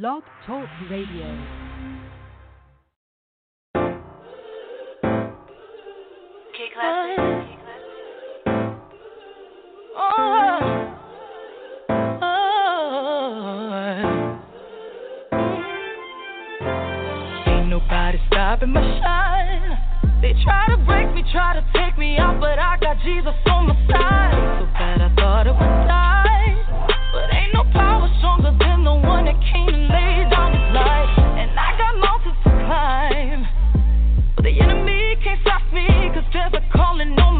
Blog Talk Radio. K class. Oh, oh. Ain't nobody stopping my shine. They try to break me, try to take me out, but I got Jesus on my side. So bad I thought it would die. Ain't no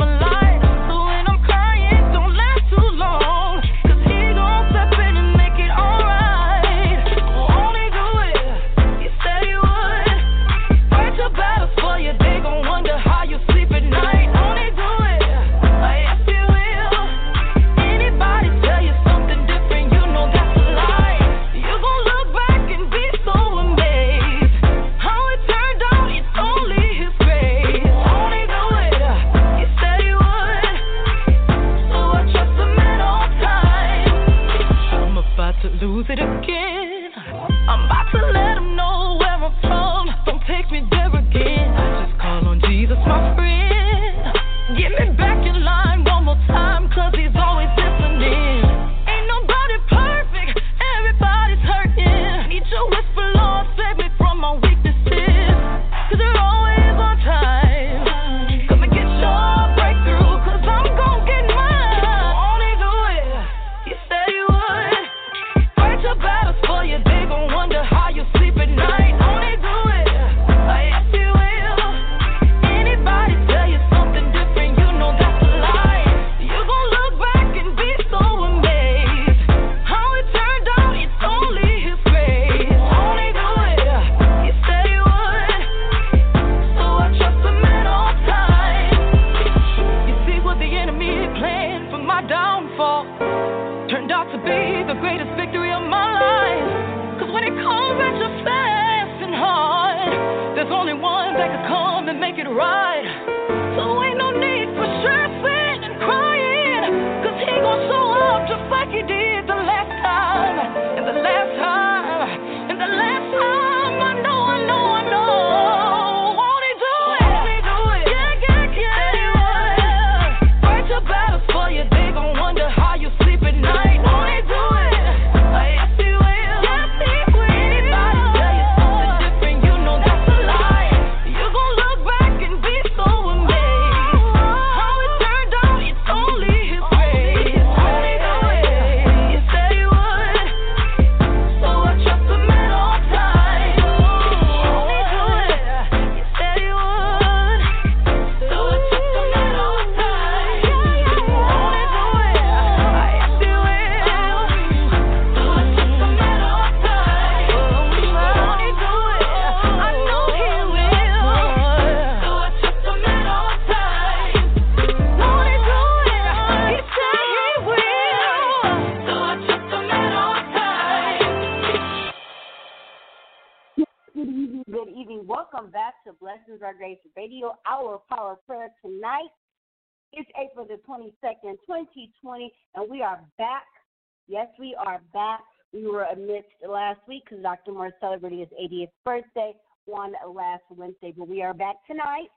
Jesus, my friend. April the 22nd, 2020, and we are back. Yes, we are back. We were amidst last week because Dr. Moore celebrated his 80th birthday on last Wednesday, but we are back tonight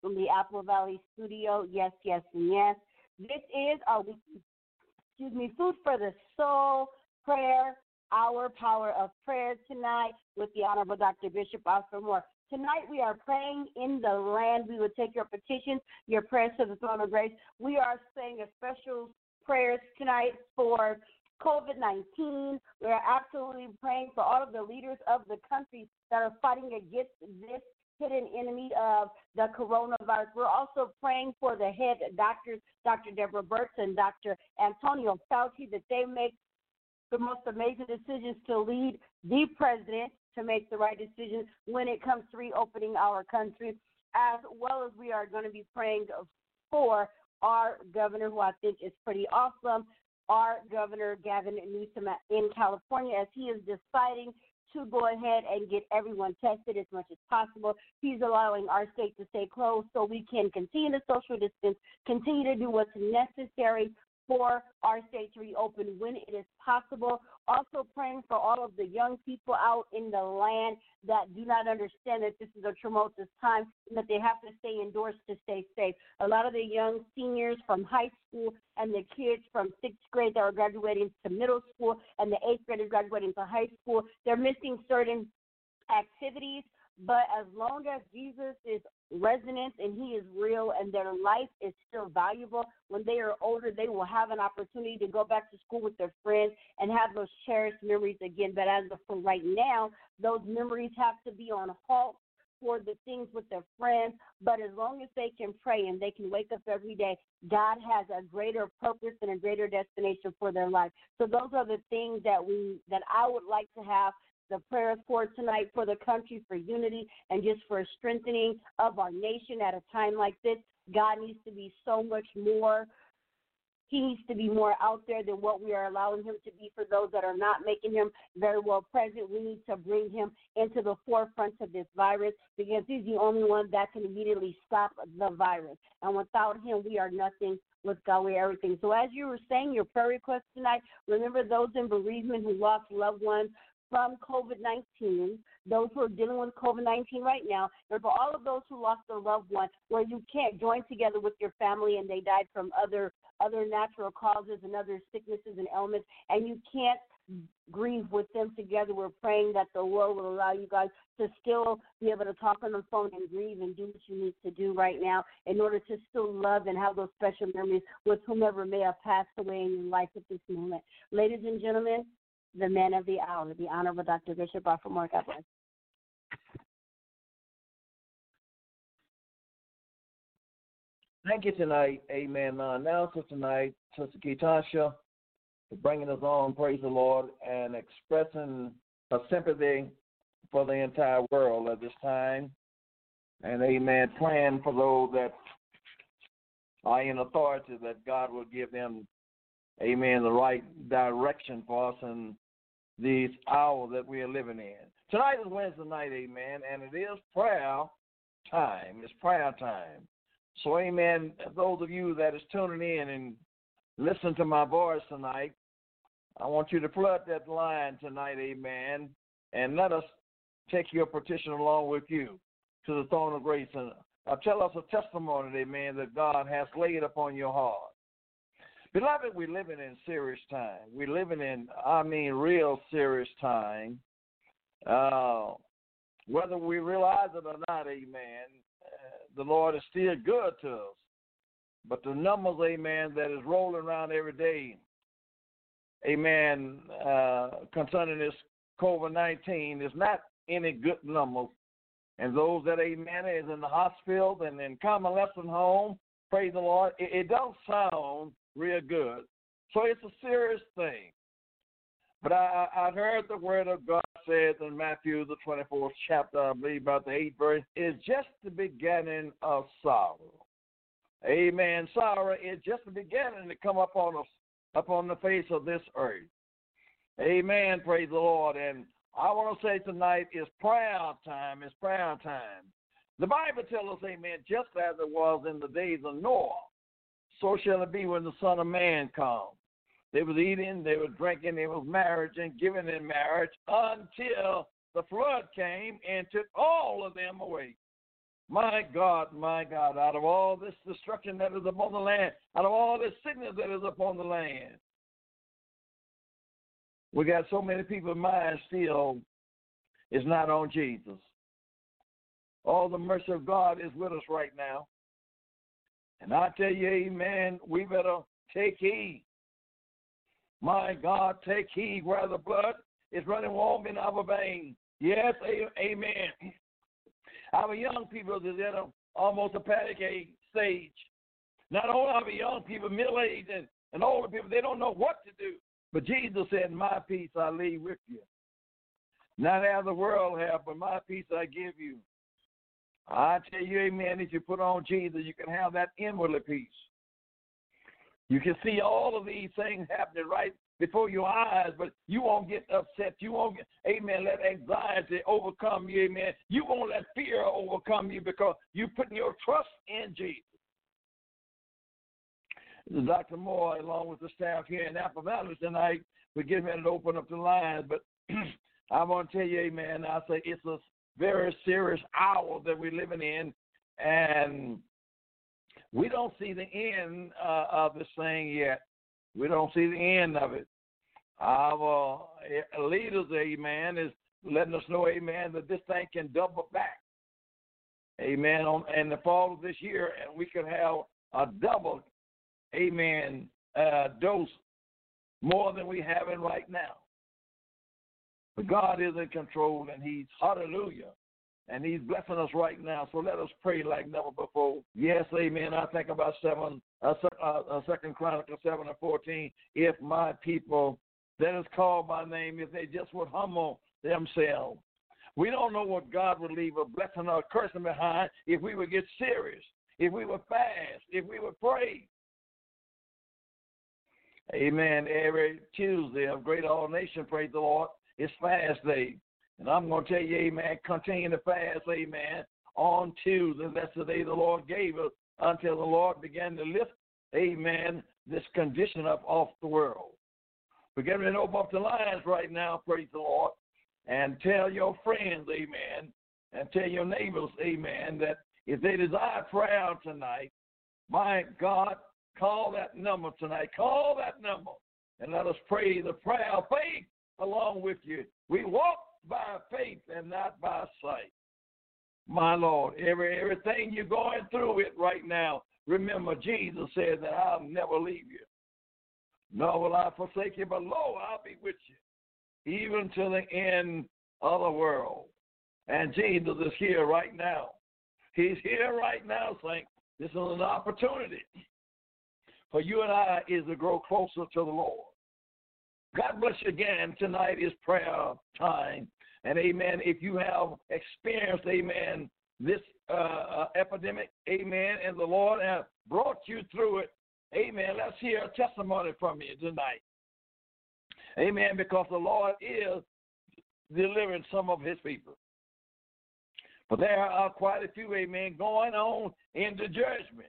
from the Apple Valley studio. Yes, yes, and yes. This is our excuse me, food for the soul prayer our power of prayer tonight with the Honorable Dr. Bishop Oscar Moore. Tonight we are praying in the land. We will take your petitions, your prayers to the throne of grace. We are saying a special prayers tonight for COVID 19. We are absolutely praying for all of the leaders of the country that are fighting against this hidden enemy of the coronavirus. We're also praying for the head doctors, Dr. Deborah Birx and Dr. Antonio Fauci, that they make the most amazing decisions to lead the president to make the right decisions when it comes to reopening our country, as well as we are going to be praying for our governor, who I think is pretty awesome, our governor Gavin Newsom in California, as he is deciding to go ahead and get everyone tested as much as possible. He's allowing our state to stay closed so we can continue to social distance, continue to do what's necessary for our state to reopen when it is possible. Also, praying for all of the young people out in the land that do not understand that this is a tumultuous time and that they have to stay indoors to stay safe. A lot of the young seniors from high school and the kids from sixth grade that are graduating to middle school and the eighth graders graduating to high school, they're missing certain activities but as long as Jesus is resonant and he is real and their life is still valuable, when they are older, they will have an opportunity to go back to school with their friends and have those cherished memories again. But as of for right now, those memories have to be on halt for the things with their friends. But as long as they can pray and they can wake up every day, God has a greater purpose and a greater destination for their life. So those are the things that we that I would like to have the prayers for tonight for the country, for unity, and just for a strengthening of our nation at a time like this. God needs to be so much more. He needs to be more out there than what we are allowing him to be for those that are not making him very well present. We need to bring him into the forefront of this virus because he's the only one that can immediately stop the virus. And without him, we are nothing. With God, we everything. So, as you were saying your prayer request tonight, remember those in bereavement who lost loved ones, from COVID 19, those who are dealing with COVID 19 right now, and for all of those who lost their loved one, where you can't join together with your family and they died from other other natural causes and other sicknesses and ailments, and you can't grieve with them together. We're praying that the Lord will allow you guys to still be able to talk on the phone and grieve and do what you need to do right now in order to still love and have those special memories with whomever may have passed away in your life at this moment. Ladies and gentlemen, the man of the hour, the Honorable Dr. Bishop Alfred Moore. God bless. Thank you tonight, Amen. My announcer tonight, Sister Ketasha, for bringing us on, praise the Lord, and expressing a sympathy for the entire world at this time. And amen, praying for those that are in authority that God will give them, amen, the right direction for us and these hours that we are living in. Tonight is Wednesday night, amen, and it is prayer time. It's prayer time. So, amen, those of you that is tuning in and listen to my voice tonight, I want you to flood that line tonight, amen, and let us take your petition along with you to the throne of grace and uh, tell us a testimony, amen, that God has laid upon your heart. Beloved, we're living in serious time. We're living in, I mean, real serious time. Uh, whether we realize it or not, amen, uh, the Lord is still good to us. But the numbers, amen, that is rolling around every day, amen, uh, concerning this COVID 19 is not any good numbers. And those that, amen, is in the hospital and in convalescent home, praise the Lord, it, it don't sound real good. So it's a serious thing. But I, I, heard the word of God says in Matthew, the 24th chapter, I believe, about the 8th verse, is just the beginning of sorrow. Amen. Sorrow is just the beginning to come upon us, upon the face of this earth. Amen. Praise the Lord. And I want to say tonight is prayer time. It's prayer time. The Bible tells us, amen, just as it was in the days of Noah so shall it be when the Son of Man comes. They was eating, they was drinking, they was marriage and giving in marriage until the flood came and took all of them away. My God, my God, out of all this destruction that is upon the land, out of all this sickness that is upon the land, we got so many people's mind still is not on Jesus. All the mercy of God is with us right now. And I tell you, amen, we better take heed. My God, take heed where the blood is running warm in our veins. Yes, amen. Our young people is in a, almost a panic stage. Not only our young people, middle aged and, and older people, they don't know what to do. But Jesus said, My peace I leave with you. Not as the world have, but my peace I give you. I tell you, amen, if you put on Jesus, you can have that inwardly peace. You can see all of these things happening right before your eyes, but you won't get upset. You won't get, amen, let anxiety overcome you, amen. You won't let fear overcome you because you're putting your trust in Jesus. Dr. Moore, along with the staff here in Apple Valley tonight, we're getting ready to open up the lines, but I want to tell you, amen, I say it's a very serious hour that we're living in, and we don't see the end uh, of this thing yet. We don't see the end of it. Our leaders, amen, is letting us know, amen, that this thing can double back. Amen. On in the fall of this year, and we can have a double, amen, uh, dose more than we have in right now. But God is in control, and He's hallelujah, and He's blessing us right now. So let us pray like never before. Yes, Amen. I think about seven, uh, uh, Second Chronicles seven and fourteen. If my people that is called by name, if they just would humble themselves, we don't know what God would leave a blessing or a cursing behind if we would get serious, if we would fast, if we would pray. Amen. Every Tuesday of Great All Nation, praise the Lord. It's fast day. And I'm going to tell you, amen, continue to fast, amen, on Tuesday. That's the day the Lord gave us until the Lord began to lift, amen, this condition up off the world. We're getting to open up the lines right now, praise the Lord, and tell your friends, amen, and tell your neighbors, amen, that if they desire prayer tonight, my God, call that number tonight. Call that number and let us pray the prayer of faith along with you. We walk by faith and not by sight. My Lord, every everything you're going through it right now, remember Jesus said that I'll never leave you. Nor will I forsake you, but lo, I'll be with you, even to the end of the world. And Jesus is here right now. He's here right now, saying, This is an opportunity for you and I is to grow closer to the Lord. God bless you again. Tonight is prayer time. And amen. If you have experienced, amen, this uh, uh, epidemic, amen, and the Lord has brought you through it, amen. Let's hear a testimony from you tonight. Amen. Because the Lord is delivering some of his people. But there are quite a few, amen, going on into judgment.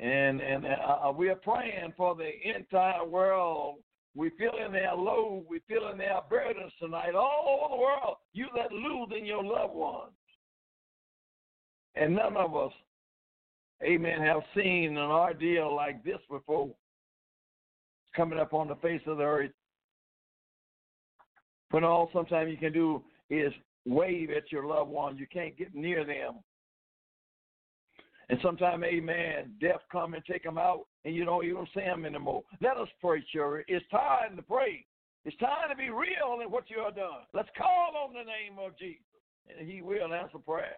And and uh, we are praying for the entire world we feeling their load. We feeling their burdens tonight all over the world. You that in your loved ones. And none of us, amen, have seen an ordeal like this before coming up on the face of the earth. When all sometimes you can do is wave at your loved ones. You can't get near them. And sometimes, amen, death come and take them out, and you don't even see them anymore. Let us pray, children. It's time to pray. It's time to be real in what you are done. Let's call on the name of Jesus, and he will answer prayer.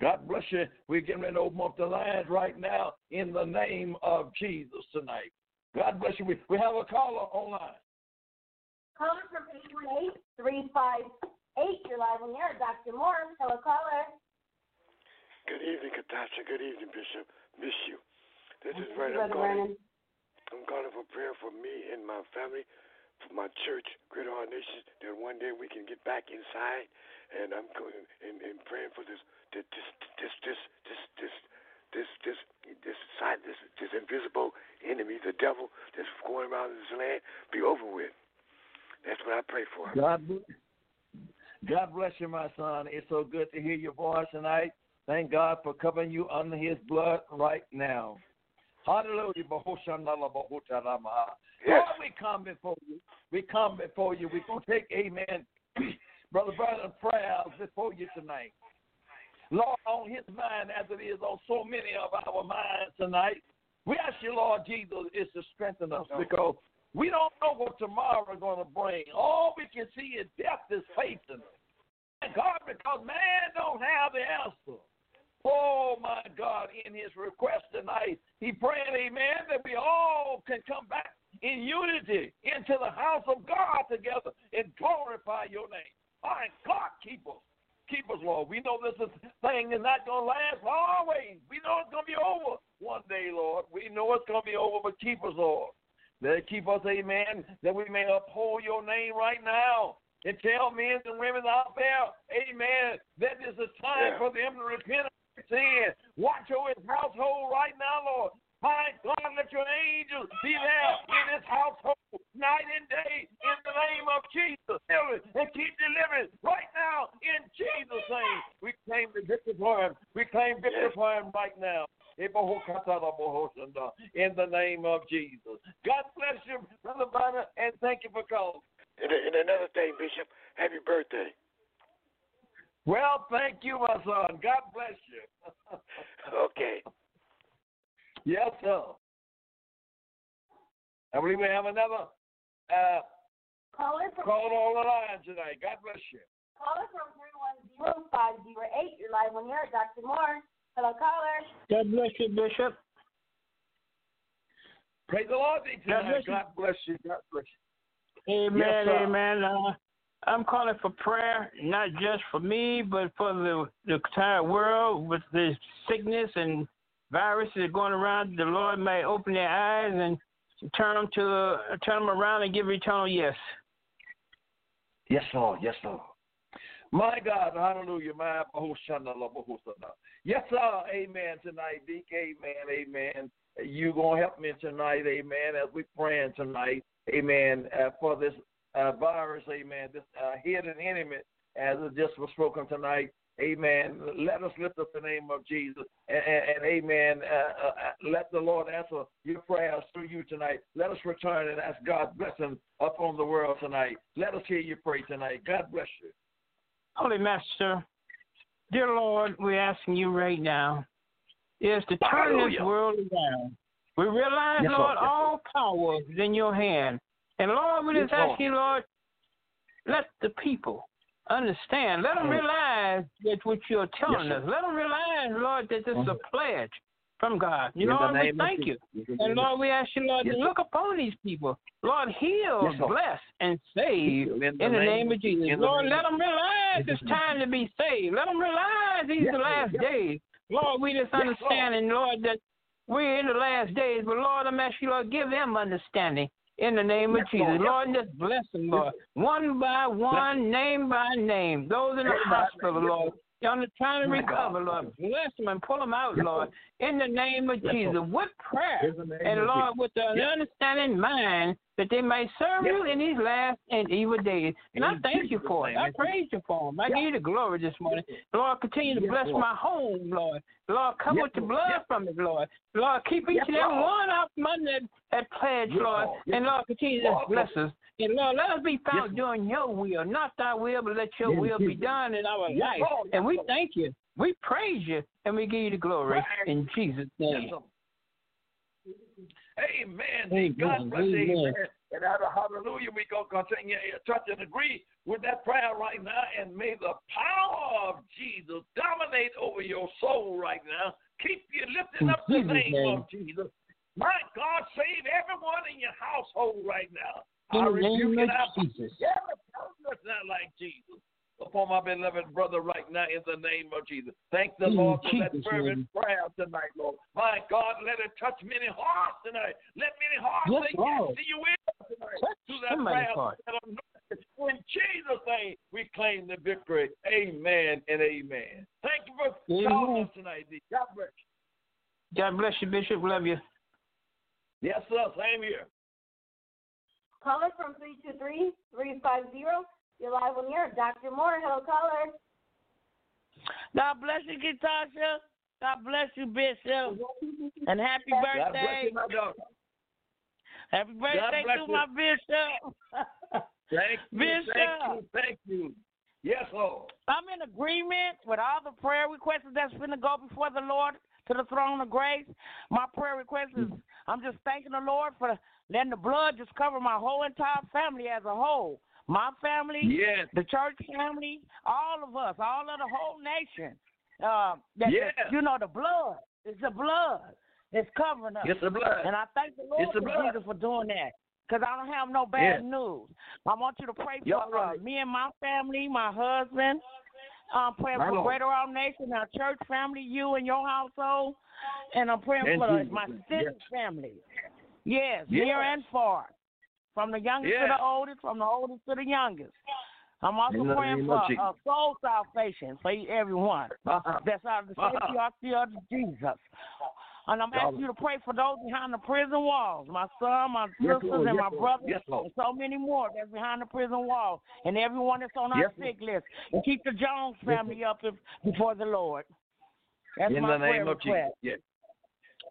God bless you. We're getting ready to open up the lines right now in the name of Jesus tonight. God bless you. We, we have a caller online. Caller from 818 eight. You're live on air. Dr. Moore, hello, caller. Good evening, Katasha. Good evening, Bishop. Miss you. This is Vernon. I'm calling, I'm calling for prayer for me and my family, for my church, Greater All Nations, that one day we can get back inside. And I'm going and, and praying for this, this, this, this, this, this, this, this, this side, this, this invisible enemy, the devil that's going around this land, be over with. That's what I pray for. God, God bless you, my son. It's so good to hear your voice tonight. Thank God for covering you under his blood right now. Hallelujah. Yes. Lord, we come before you. We come before you. We're going to take, amen, Brother Brother, prayers before you tonight. Lord, on his mind as it is on so many of our minds tonight, we ask you, Lord Jesus, is to strengthen us because we don't know what tomorrow is going to bring. All we can see is death is facing us. And God, because man don't have the answer. Oh, my God, in his request tonight, he praying, amen, that we all can come back in unity into the house of God together and glorify your name. My God, keep us. Keep us, Lord. We know this is, thing is not going to last always. We know it's going to be over one day, Lord. We know it's going to be over, but keep us, Lord. Let it keep us, amen, that we may uphold your name right now and tell men and women out there, amen, that this is time Yeah. for them to repent of their sin. Watch over his household right now, Lord. My God, let your angels be there in this household night and day in the name of Jesus. And keep delivering right now in Jesus' name. We claim the victory for him. We claim victory for him right now. In the name of Jesus. God bless you, Brother Bonner, and thank you for calling. And, and another thing, Bishop, happy birthday. Well, thank you, my son. God bless you. okay. Yes, sir. I believe we have another uh, Caller from call on the line tonight. God bless you. caller from three one zero five zero eight. You're live on the air, Dr. Moore. Hello, caller. God bless you, Bishop. Praise the Lord God bless you. God bless you. God bless you. Amen, Yes, amen. Uh, I'm calling for prayer, not just for me, but for the, the entire world with this sickness and viruses going around. The Lord may open their eyes and turn them to uh, turn them around and give eternal yes. Yes, Lord. Yes, Lord. My God, hallelujah. My Bahoshana, Bahosana. Yes, sir. Amen. Tonight, Deek. Amen. Amen. You gonna help me tonight, amen, as we praying tonight, amen, uh, for this uh, virus, amen, this uh, hidden enemy, as it just was spoken tonight, amen. Let us lift up the name of Jesus, and, and, and amen. Uh, uh, uh, let the Lord answer your prayers through you tonight. Let us return and ask God's blessing upon the world tonight. Let us hear you pray tonight. God bless you. Holy Master, dear Lord, we're asking you right now is to turn this world around. We realize, Yes, Lord, Lord. Yes, all power is in your hand. And Lord, we just Yes, ask Lord. you, Lord, let the people understand. Let them Mm. realize that what you're telling us. Let them realize, Lord, that this is a pledge from God. You know, we thank you. Jesus. And Lord, we ask you, Lord, Yes, to look upon these people. Lord, heal, Yes, bless, and save In in the the, name name of- Jesus. the Lord, let them realize it's time to be saved. Let them realize these Yes, are the last days. Lord, we just understand, and Lord, that we're in the last days. But Lord, I'm asking you, Lord, give them understanding in the name of Jesus. Lord. Just bless them, Lord, one by one, name by name. Those in the hospital. Lord. Y'all trying to My recover. Lord. Bless them and pull them out, Yes, Lord. In the name of Yes, Jesus. Lord. With prayer. In the name And Lord, with an Yes. understanding mind that they may serve you in these last and evil days. And I thank you for it. I praise you for them. I give you the glory this morning. Lord, continue to bless my home, Lord. Lord, come with the blood from it, Lord. Lord, keep each and every one under that, that pledge, Lord. And Lord, continue to bless us. And Lord, let us be found Yes. doing your will, not thy will, but let your Yes, will be done in our Yes, life. Lord. And we thank you. We praise you, and we give you the glory in Jesus' name. Amen. Amen. God bless Amen. Amen. And out of hallelujah, we going to continue to touch and agree with that prayer right now. And may the power of Jesus dominate over your soul right now. Keep you lifting In up the name. of Jesus. My God, save everyone in your household right now. In I the rebuke and of I Jesus. every person that's not like Jesus. Upon my beloved brother right now in the name of Jesus. Thank the In Lord for that fervent name. prayer tonight, Lord. My God, let it touch many hearts tonight. Let many hearts Yes, say Lord. yes to you will tonight. Touch Through that prayer heart. In Jesus' name, we claim the victory. Amen and amen. Thank you for Amen. calling us tonight, God bless you. God bless you, Bishop. Love you. Yes, sir. Same here. Caller from 323-350. You're live on the air, Dr. Moore. Hello, caller. God bless you, Kitasha. God bless you, Bishop. And happy God bless birthday. you, my daughter. Happy birthday bless to you. my Bishop. Thank you. Bishop. Thank you. Thank you. Yes, Lord. I'm in agreement with all the prayer requests that's going to go before the Lord to the throne of grace. My prayer request is I'm just thanking the Lord for letting the blood just cover my whole entire family as a whole. My family, Yes. the church family, all of us, all of the whole nation. Uh, that Yeah. the, you know the blood. It's the blood that's covering us. It's the blood. And I thank the Lord It's the for. Jesus for doing that. Because I don't have no bad Yeah. news. I want you to pray for uh, me and my family, my husband. Um, praying My for Lord. Greater All Nation, our church family, you and your household. And I'm praying In for Jesus' my sister's Yes. family. Yes, Yes. near and far. From the youngest to the oldest, from the oldest to the youngest. I'm also In praying for uh, soul salvation for everyone Uh-huh. that's out of the Uh-huh. safety the of Jesus. And I'm asking you to pray for those behind the prison walls. My son, my Yes, sisters, Lord. and Yes, my brothers, Yes, and so many more that's behind the prison walls, And everyone that's on our sick list. And keep the Jones family up if, before the Lord. That's In my the name of Jesus. request.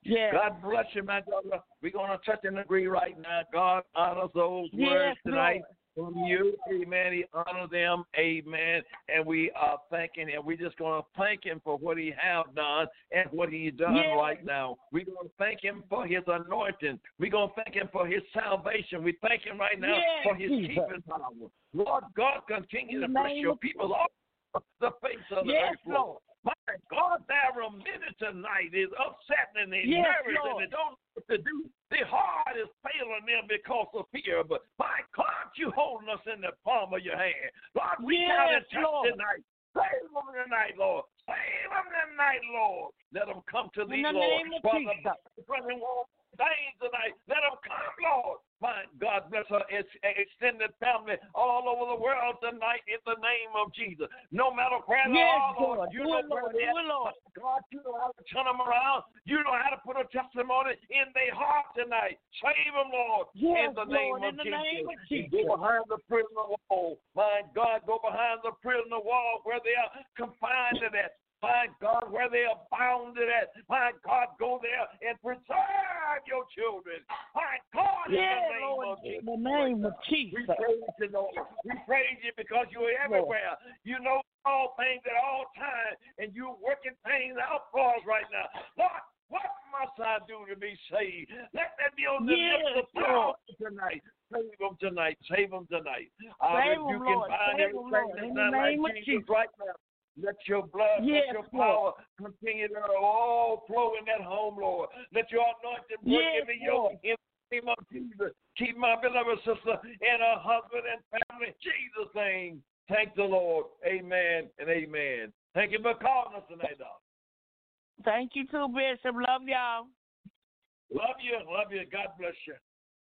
Yes. God bless you, my daughter. We're going to touch and agree right now. God honors those words tonight Lord. From you. Amen. He honors them. Amen. And we are thanking him. We're just going to thank him for what he has done and what he's done Yes. right now. We're going to thank him for his anointing. We're going to thank him for his salvation. We thank him right now Yes, for his Jesus. keeping power. Lord God, continue to bless your people all the face of the Yes, earth, Lord. Lord. My God, there are many tonight is upsetting and they yes, nervous and they don't know what to do. Their heart is failing them because of fear. But my God, you holding us in the palm of your hand. Lord, we Yes, got to tonight. Save them tonight, Lord. Save them tonight, Lord. Let them come to thee, the Lord. name of Father, Jesus. brethren, Lord, things tonight. Let them come, Lord. My God bless her ex- extended family all over the world tonight in the name of Jesus. No matter where they Yes, are, Lord, Lord. you know it, where Lord. they are. Lord. God, you know how to turn them around. You know how to put a testimony in their heart tonight. Save them, Lord, Yes, in the name Lord, of in the Jesus. name of Jesus. Go behind the prison wall. My God, go behind the prison wall where they are confined to that. My God, where they are bounded at. My God, go there and preserve your children. My God, in the name Lord. of Jesus. In the name of We praise you, Lord. We praise you because you're everywhere. You know all things at all times, and you're working things out for us right now. Lord, what must I do to be saved? Let that be on the Yes, lips of Lord. tonight. Save them tonight. Save them tonight. I Save 'em, rebuke and Lord. bind Save 'em, everything Lord. that's In not the name like of Jesus Jesus. right now. Let your blood, Yes, let your power Lord. continue to all flow in that home, Lord. Let your anointing break Yes, every yoke in the name of Jesus. Keep my beloved sister and her husband and family. in Jesus' name. Thank the Lord. Amen and amen. Thank you for calling us tonight, dog. Thank you too, Bishop. Love y'all. Love you. Love you. God bless you.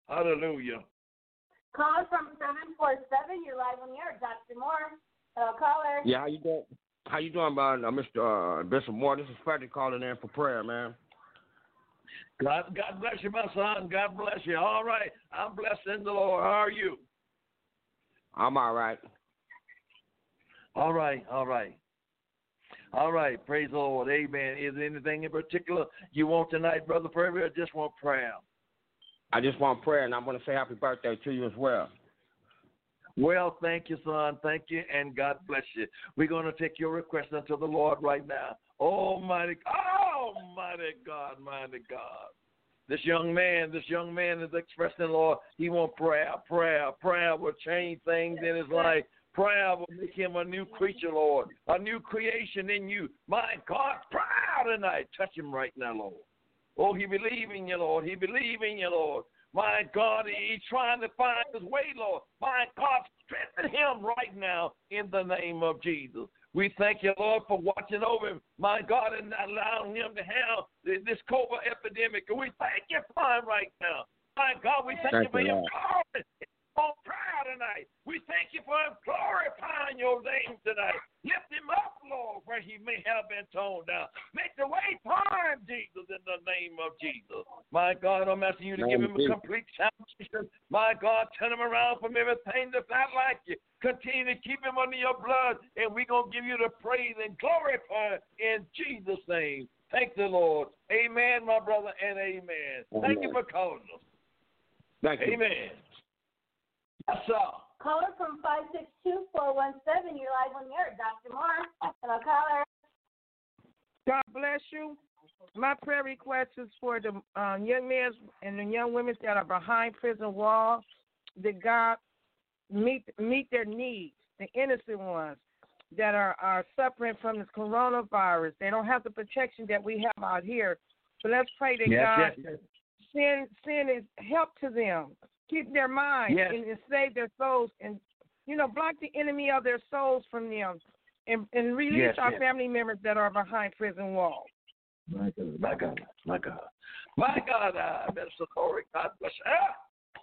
Hallelujah. Call from 747. You're live on the air. Dr. Moore. Hello, caller. Yeah, how you doing? How you doing, man? Uh, Mr. Uh, Bishop Moore. This is Frederick calling in for prayer, man. God, God bless you, my son. God bless you. All right. I'm blessed in the Lord. How are you? I'm all right. All right. All right. All right. Praise the Lord. Amen. Is there anything in particular you want tonight, Brother Prairie, or just want prayer? I just want prayer, and I want to say happy birthday to you as well. Well, thank you, son. Thank you, and God bless you. We're going to take your request unto the Lord right now. Almighty, Almighty God, mighty God. This young man, this young man is expressing, Lord, he wants prayer, prayer, prayer will change things in his life. Prayer will make him a new creature, Lord, a new creation in you. My God, prayer tonight. Touch him right now, Lord. Oh, he believe in you, Lord. He believe in you, Lord. My God, he's trying to find his way, Lord. My God, strengthen him right now in the name of Jesus. We thank you, Lord, for watching over him, my God, and not allowing him to have this COVID epidemic. And we thank you for him right now. My God, we thank, Thank you for him calling on prayer tonight. We thank you for him glorifying your name tonight. Lift him up, Lord, where he may have been toned down. Make the way for him, Jesus, in the name of Jesus. My God, I'm asking you to give him a complete salvation. My God, turn him around from everything that's not like you. Continue to keep him under your blood, and we're going to give you the praise and glorify in Jesus' name. Thank the Lord. Amen, my brother, and amen. Thank you for calling us. Thank you. Amen. Yes, sir. Caller from 562-417. You're live on the air. Dr. Moore. Hello, caller. God bless you. My prayer request is for the um, young men and the young women that are behind prison walls. That God meet meet their needs, the innocent ones. that are, are suffering from this coronavirus. They don't have the protection that we have out here. So let's pray that Yes, God yes, yes. send send his help to them. Keep their minds Yes. and, and save their souls and you know, block the enemy of their souls from them and, and release Yes, our yes. family members that are behind prison walls. My God, my God, my God. My God, uh, Mr. Corey, God bless you. Ah,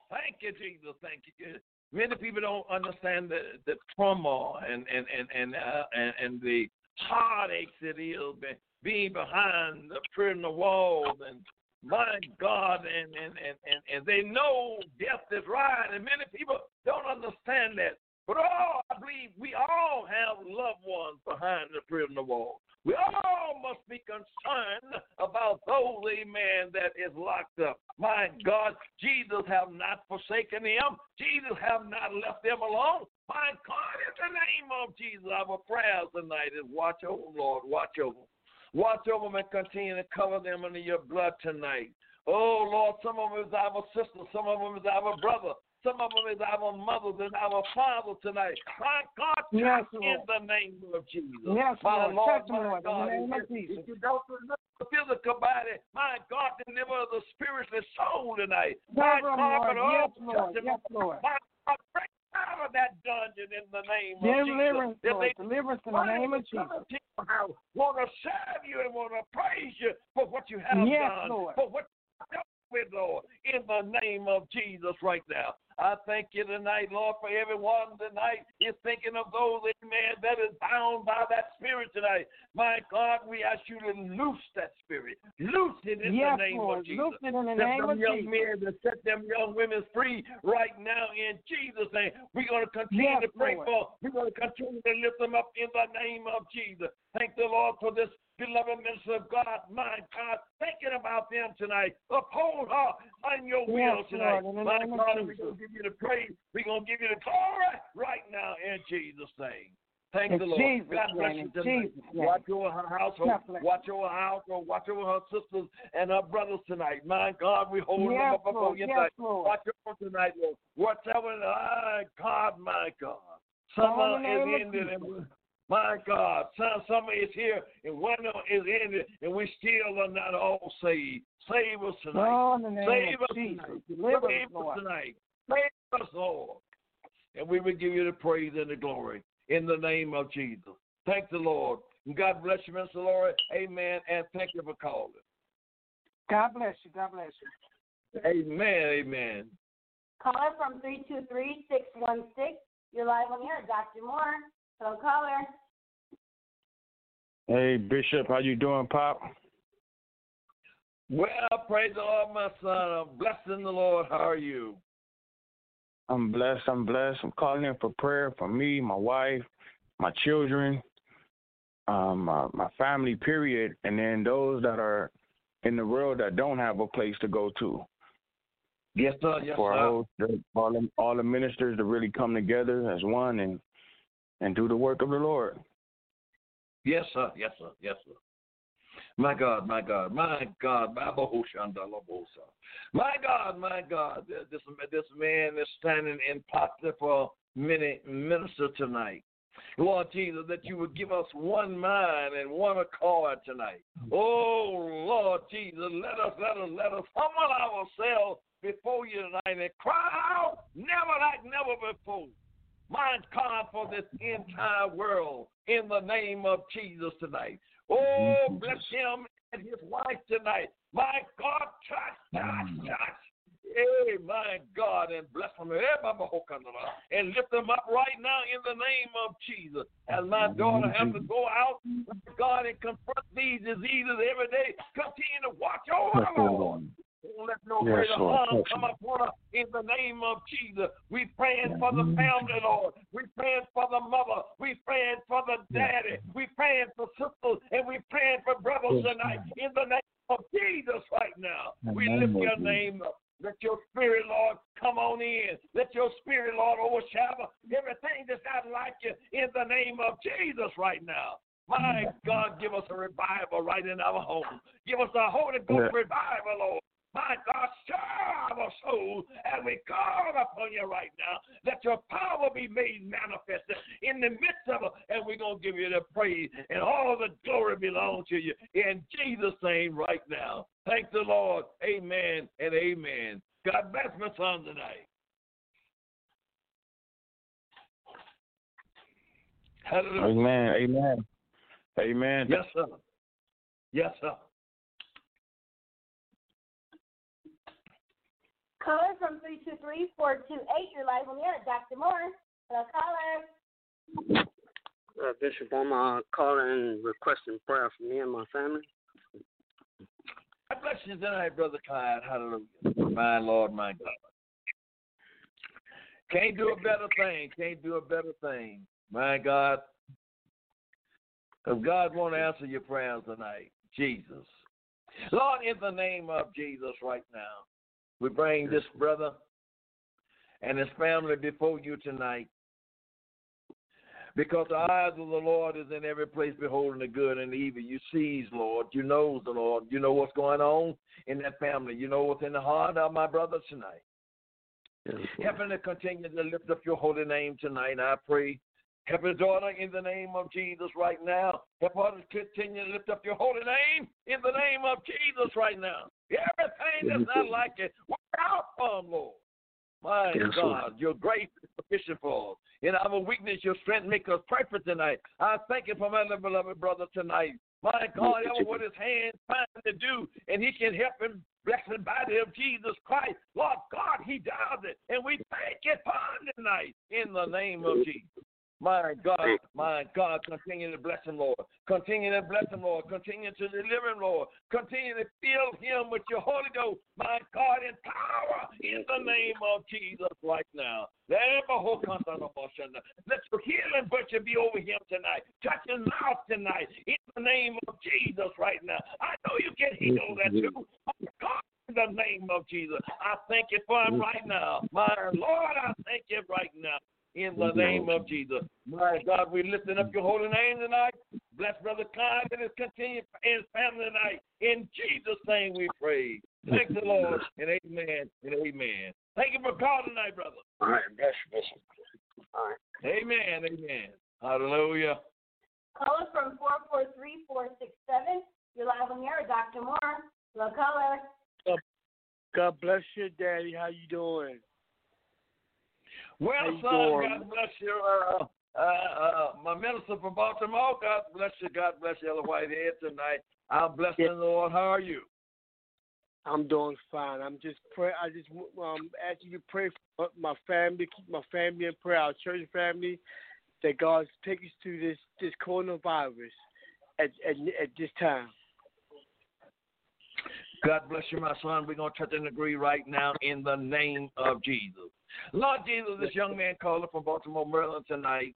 thank you, Jesus. Thank you. Many people don't understand the, the trauma and and and and, uh, and and the heartaches it is be- being behind the prison walls and my God, and and, and, and and they know death is right, and many people don't understand that. But oh, I believe we all have loved ones behind the prison wall. We all must be concerned about those, amen, that is locked up. My God, Jesus have not forsaken them. Jesus have not left them alone. My God, in the name of Jesus, our prayers tonight is watch over, Lord, watch over. Watch over them and continue to cover them under your blood tonight. Oh, Lord, some of them is our sister, some of them is our brother, some of them is our mothers and our fathers tonight. My God, Yes, touch in Lord. the name of Jesus. Yes, my Lord. Lord, my Lord, in the name of Jesus. If you don't deliver the physical body, my God, deliver the spiritual soul tonight. My God, Lord. oh, Yes, Lord. Yes, Lord. My God, out of that dungeon in the name of Deliverance, Jesus. Lord. Deliverance in the name of Jesus. Want to serve you and want to praise you for what you have Yes, done, Lord. for what you have done with, Lord, in the name of Jesus right now. I thank you tonight, Lord, for everyone tonight is thinking of those, amen, that is bound by that spirit tonight. My God, we ask you to loose that spirit. Loose it in Yes, the name Lord. of Jesus. Loose it in the Set name them of young Jesus. men to set them young women free right now in Jesus' name. We're going to continue Yes, to pray Lord. for. We're going to continue to lift them up in the name of Jesus. Thank the Lord for this beloved minister of God, my God, thinking about them tonight. Uphold her on your will Yes, tonight. Lord, my God, we're going to give you the praise. We're going to give you the glory right now in Jesus' name. Thank In the Lord. Jesus' God bless you tonight. Jesus' Watch over her household. God bless you. Watch over her household. Watch over her sisters and her brothers tonight. My God, we hold them up before you Yes, tonight. Lord. Watch over tonight, Lord. Watch over, my God, my God. Oh, Summer in the is name of ended, and Jesus. we- my God, some summer is here, and winter is in ended, and we still are not all saved. Save us tonight. Oh, in the name Save of us Jesus. tonight. Deliver us, Save us Lord. tonight. Save us, Lord. And we will give you the praise and the glory in the name of Jesus. Thank the Lord. And God bless you, Mr. Lord. Amen. And thank you for calling. God bless you. God bless you. Amen. Amen. Caller from 323-616. You're live on the air. Dr. Moore. Hello, caller. Hey Bishop, how you doing, Pop? Well, praise the Lord, my son. I'm blessed in the Lord. How are you? I'm blessed. I'm blessed. I'm calling in for prayer for me, my wife, my children, um, my, my family. Period, and then those that are in the world that don't have a place to go to. Yes, sir. Yes, for sir. our whole, all all the ministers to really come together as one and and do the work of the Lord. Yes, sir. Yes, sir. Yes, sir. My God, my God, my God, my God, my God, this this man is standing in for many minister tonight. Lord Jesus, that you would give us one mind and one accord tonight. Oh Lord Jesus, let us let us let us humble ourselves before you tonight and cry out never like never before. My God, for this entire world in the name of Jesus tonight. Oh, bless him and his wife tonight. My God, touch, touch, touch. Hey, my God, and bless them. And lift them up right now in the name of Jesus. As my daughter has to go out, God, and confront these diseases every day, continue to watch over her, Lord. Don't let no Yes, greater Lord. harm come upon her in the name of Jesus. We praying for the family, Lord. We praying for the mother. We praying for the daddy. We praying for sisters, and we praying for brothers tonight in the name of Jesus right now. We lift your name up. Let your spirit, Lord, come on in. Let your spirit, Lord, overshadow everything that's not like you in the name of Jesus right now. My God, give us a revival right in our home. Give us a Holy Ghost Yeah. revival, Lord. My God, stir our soul as we call upon you right now. Let your power be made manifest in the midst of us. and we're going to give you the praise and all the glory belongs to you in Jesus' name right now. Thank the Lord. Amen and amen. God bless my son tonight. Hallelujah. Amen. Amen. Amen. Yes, sir. Yes, sir. Caller from 323 428. You're live on the air. Dr. Moore. Hello, caller. Uh, Bishop, I'm uh, calling requesting prayer for me and my family. God bless you tonight, Brother Clyde. Hallelujah. My Lord, my God. Can't do a better thing. Can't do a better thing. My God. If God want to answer your prayers tonight, Jesus. Lord, in the name of Jesus right now, we bring this brother and his family before you tonight. Because the eyes of the Lord is in every place, beholding the good and the evil. You sees, Lord. You knows the Lord. You know what's going on in that family. You know what's in the heart of my brother tonight. Yes, him to continue to lift up your holy name tonight. I pray. Help his daughter in the name of Jesus right now. Help her to continue to lift up your holy name in the name of Jesus right now. Everything that's not like it, work out for him, Lord. My Yes, Lord. God, your grace is sufficient for us. In our weakness, your strength make us perfect tonight. I thank you for my beloved brother tonight. My God, ever what his hands find to do, and he can help him bless the body of Jesus Christ. Lord God, he does it. And we thank you for him tonight in the name of Jesus. My God, my God, continue to bless him, Lord. Continue to bless him, Lord. Continue to deliver him, Lord. Continue to fill him with your Holy Ghost, my God, in power in the name of Jesus right now. Let your healing virtue be over him tonight. Touch his mouth tonight in the name of Jesus right now. I know you can heal that too. My God, in the name of Jesus. I thank you for him right now. My Lord, I thank you right now. In the name of Jesus. My God, we're lifting up your holy name tonight. Bless Brother Clyde and his continued and his family tonight. In Jesus' name we pray. Thank the Lord and amen and amen. Thank you for calling tonight, brother. All right, bless you, Bishop. All right. Amen, amen. Hallelujah. Caller from 443 467. You're live on the air. Dr. Moore. Hello, caller. God bless you, Daddy. How you doing? Well, son? God bless you. Uh, uh, uh, my minister from Baltimore, God bless you. God bless you, Ella Whitehead, tonight. I'm blessing the Lord. How are you? I'm doing fine. I'm just pray. I just um ask you to pray for my family, keep my family in prayer, our church family, that God take us through this this coronavirus at at at this time. God bless you, my son. We're going to touch and agree right now in the name of Jesus. Lord Jesus, this young man called up from Baltimore, Maryland tonight.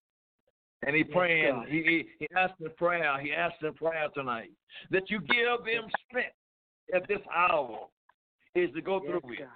And he praying, he, he he asked in prayer, he asked in prayer tonight that you give them strength at this hour is to go through it.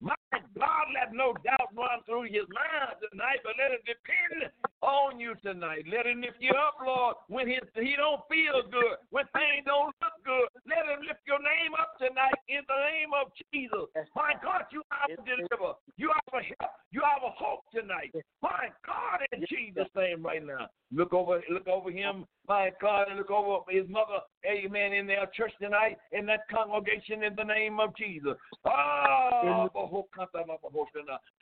My God, let no doubt run through his mind tonight, but let it depend on you tonight. Let him lift you up, Lord, when his, he don't feel good, when things don't look good. Let him lift your name up tonight in the name of Jesus. My God, you are a deliverer. You are a help. You are a hope tonight. My God, in Jesus' name right now. Look over look over him, my God, and look over his mother, amen, in their church tonight, in that congregation in the name of Jesus. Oh,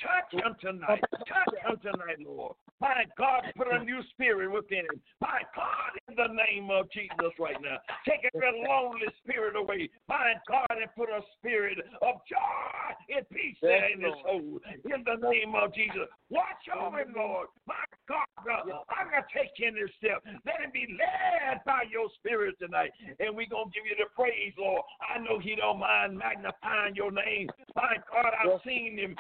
touch him tonight. Touch him tonight, Lord. My God, put a new spirit within him. My God, in the name of Jesus right now. Take every lonely spirit away. My God, and put a spirit of joy and peace there in his soul. In the name of Jesus. Watch over him, Lord. My God, I'm going to take in this step. Let him be led by your spirit tonight. And we're going to give you the praise, Lord. I know he don't mind magnifying your name. My God, I've seen him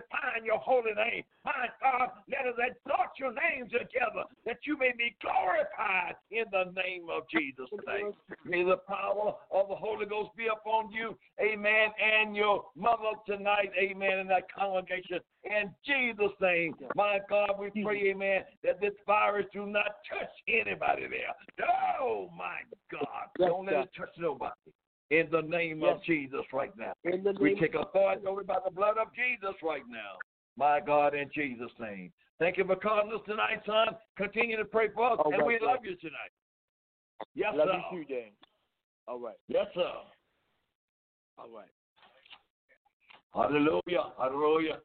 magnifying your holy name. My God, let us exalt your name together that you may be glorified in the name of Jesus tonight. May the power of the Holy Ghost be upon you, amen, and your mother tonight, amen, in that congregation. In Jesus' name, my God, we pray, amen, that this virus do not touch anybody there. Oh, my God. Don't let it touch nobody. In the name Yes. of Jesus right now. In the We name take authority over by the blood of Jesus right now. My God, in Jesus' name. Thank you for calling us tonight, son. Continue to pray for us, All and right, we sir. love you tonight. Yes, Love sir. you too, Dan. All right. Yes, sir. All right. Hallelujah. Hallelujah.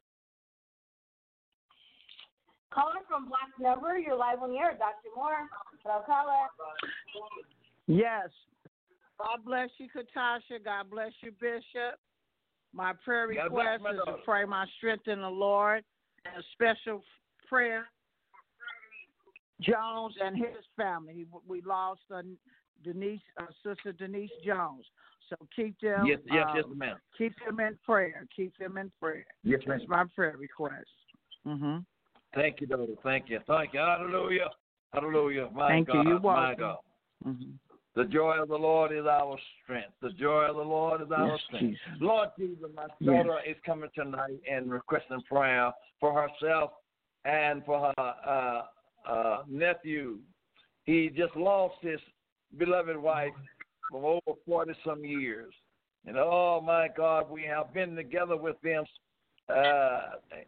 Caller from Black Number, you're live on the air. Dr. Moore. Hello, caller. Yes. God bless you, Katasha. God bless you, Bishop. My prayer request is to pray my strength in the Lord and a special prayer. Jones and his family. We lost uh, Denise, uh, Sister Denise Jones. So keep them. Yes, yes, yes, um, ma'am. Keep them in prayer. Keep them in prayer. Yes, ma'am. That's my prayer request. hmm Thank you, daughter. Thank you. Thank you. Hallelujah. Hallelujah. My Thank you. God. You're My welcome. God. hmm The joy of the Lord is our strength. The joy of the Lord is our Yes, strength. Jesus. Lord Jesus, my Yes. daughter is coming tonight and requesting prayer for herself and for her uh, uh, nephew. He just lost his beloved wife from over 40 some years. And oh my God, we have been together with them uh,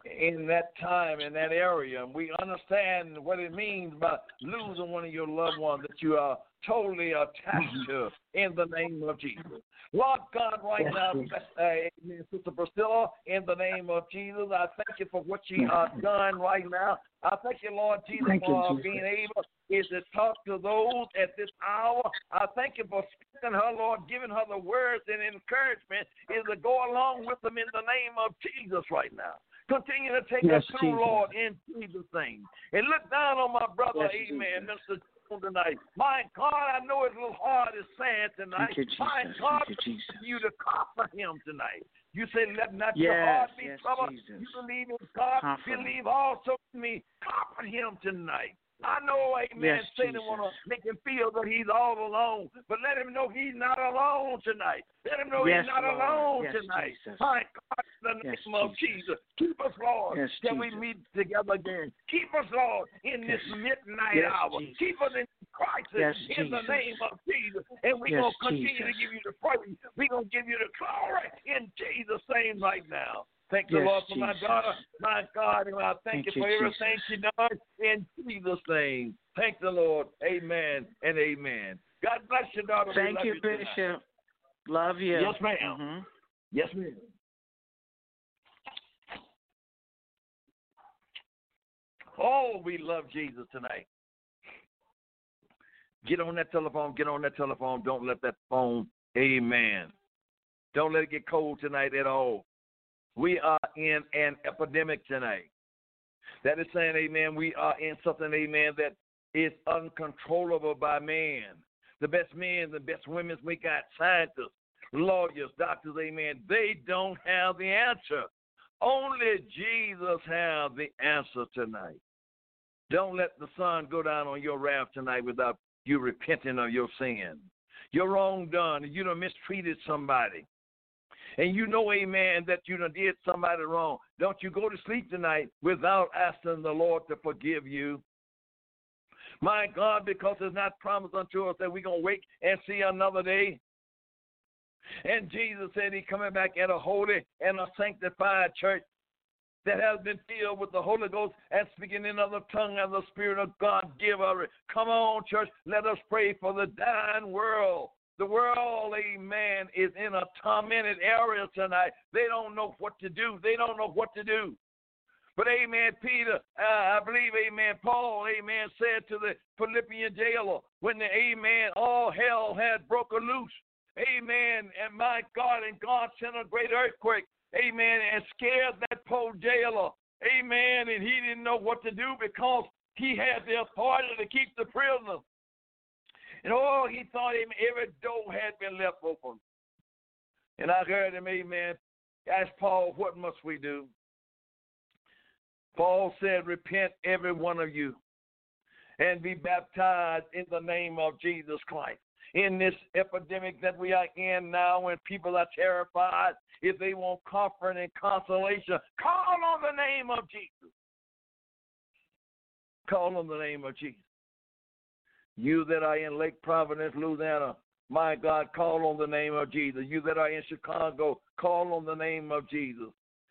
in that time, in that area. And we understand what it means by losing one of your loved ones that you are totally attached to in the name of Jesus. Lord God, right now, uh, amen, Sister Priscilla, in the name of Jesus, I thank you for what you have done right now. I thank you, Lord Jesus, Thank you, for Jesus. being able is to talk to those at this hour. I thank you for speaking her, Lord, giving her the words and encouragement is to go along with them in the name of Jesus right now. Continue to take Yes, us through, Jesus. Lord, in Jesus' name. And look down on my brother, Yes, amen, Mr. Jones tonight. My God, I know it's a little heart is sad tonight. You, My God, Thank you, Jesus. you to comfort him tonight. You say, let not your heart be yes, troubled. Jesus. You believe in God. Comfort. Believe also in me. Comfort him tonight. I know, amen, Yes, Satan Jesus. want to make him feel that he's all alone, but let him know he's not alone tonight. Let him know Yes, he's not Lord. alone Yes, tonight. Jesus. My God, in the Yes, name of Jesus. Keep us, Lord, Yes, till we meet together again. Keep us, Lord, in this midnight hour. Jesus. Keep us in crisis in the name of Jesus. And we're going to continue to give you the praise. We're going to give you the glory in Jesus' name right now. Thank you, Yes, Lord for my daughter, my God, and I thank, Thank you you, for everything Jesus. she done in Jesus' name. Thank the Lord. Amen and amen. God bless you, daughter. Thank you, tonight. Bishop. Love you. Yes, ma'am. Mhm. Yes, ma'am. Oh, we love Jesus tonight. Get on that telephone. Get on that telephone. Don't let that phone. Amen. Don't let it get cold tonight at all. We are in an epidemic tonight. That is saying, amen, we are in something, amen, that is uncontrollable by man. The best men, the best women, we got scientists, lawyers, doctors, amen. They don't have the answer. Only Jesus has the answer tonight. Don't let the sun go down on your wrath tonight without you repenting of your sin. You're wrong done. You done mistreated somebody. And you know, amen, that you done did somebody wrong. Don't you go to sleep tonight without asking the Lord to forgive you. My God, because it's not promised unto us that we're going to wake and see another day. And Jesus said he's coming back at a holy and a sanctified church that has been filled with the Holy Ghost and speaking in other tongue and the Spirit of God give us. Come on, church, let us pray for the dying world. The world, amen, is in a tormented area tonight. They don't know what to do. They don't know what to do. But amen, Peter, uh, I believe, amen, Paul, amen, said to the Philippian jailer when the, amen, all hell had broken loose. Amen. And my God, and God sent a great earthquake. Amen. And scared that poor jailer. Amen. And he didn't know what to do because he had the authority to keep the prisoner. And oh, he thought him every door had been left open. And I heard him, amen, ask Paul, what must we do? Paul said, repent every one of you and be baptized in the name of Jesus Christ. In this epidemic that we are in now, when people are terrified, if they want comfort and consolation, call on the name of Jesus. Call on the name of Jesus. You that are in Lake Providence, Louisiana, My God, call on the name of Jesus. You that are in Chicago, call on the name of Jesus.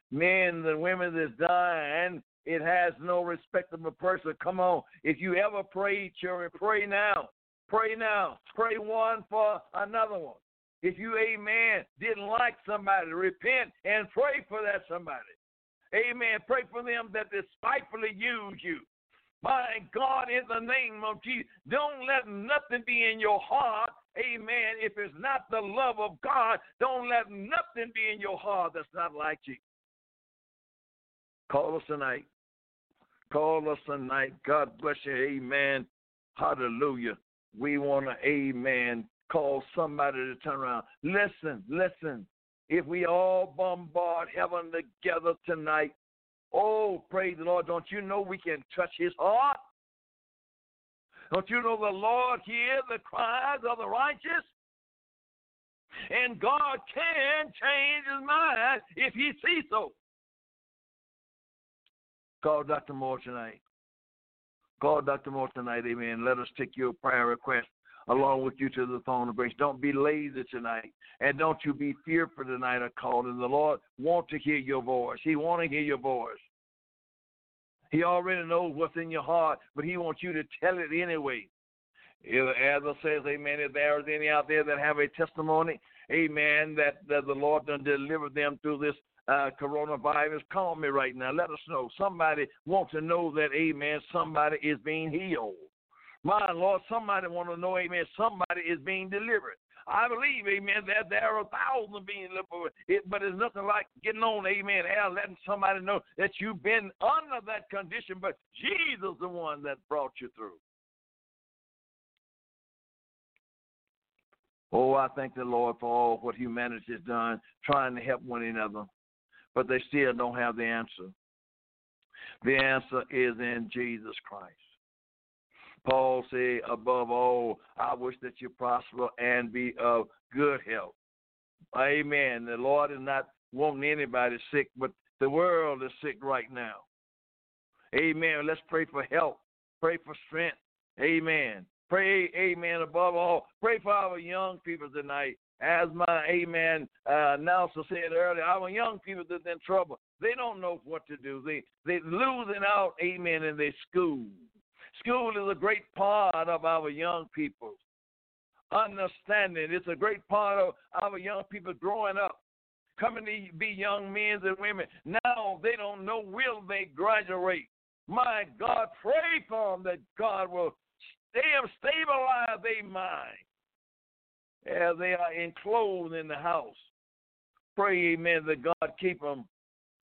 Men and women that's dying, it has no respect of a person. Come on. If you ever prayed, children, pray now. Pray now. Pray one for another one. If you, amen, didn't like somebody, repent and pray for that somebody. Amen. Pray for them that despitefully use you. My God, in the name of Jesus, don't let nothing be in your heart. Amen. If it's not the love of God, don't let nothing be in your heart that's not like you. Call us tonight. Call us tonight. God bless you. Amen. Hallelujah. We want to, amen, call somebody to turn around. Listen, listen. If we all bombard heaven together tonight, oh, praise the Lord. Don't you know we can touch his heart? Don't you know the Lord hears the cries of the righteous? And God can change his mind if he sees so. Call Dr. Moore tonight. Call Dr. Moore tonight, amen. Let us take your prayer request along with you to the throne of grace. Don't be lazy tonight. And don't you be fearful tonight of and The Lord want to hear your voice. He want to hear your voice. He already knows what's in your heart, but he wants you to tell it anyway. As it says, amen, if there is any out there that have a testimony, amen, that, that the Lord done delivered them through this uh, coronavirus, call me right now. Let us know. Somebody wants to know that, amen, somebody is being healed. My Lord, somebody want to know, amen, somebody is being delivered. I believe, amen, that there are thousands being delivered, it, but it's nothing like getting on, amen, and letting somebody know that you've been under that condition, but Jesus is the one that brought you through. Oh, I thank the Lord for all what humanity has done, trying to help one another but they still don't have the answer. The answer is in Jesus Christ. Paul said, above all, I wish that you prosper and be of good health. Amen. The Lord is not wanting anybody sick, but the world is sick right now. Amen. Let's pray for help. Pray for strength. Amen. Pray, amen, above all. Pray for our young people tonight as my amen uh, announcer said earlier, our young people that's in trouble. They don't know what to do. They they losing out, amen, in their school. School is a great part of our young people. Understanding, it's a great part of our young people growing up, coming to be young men and women. Now they don't know will they graduate. My God, pray for them that God will stabilize their mind as they are enclosed in the house. Pray, amen, that God keep them.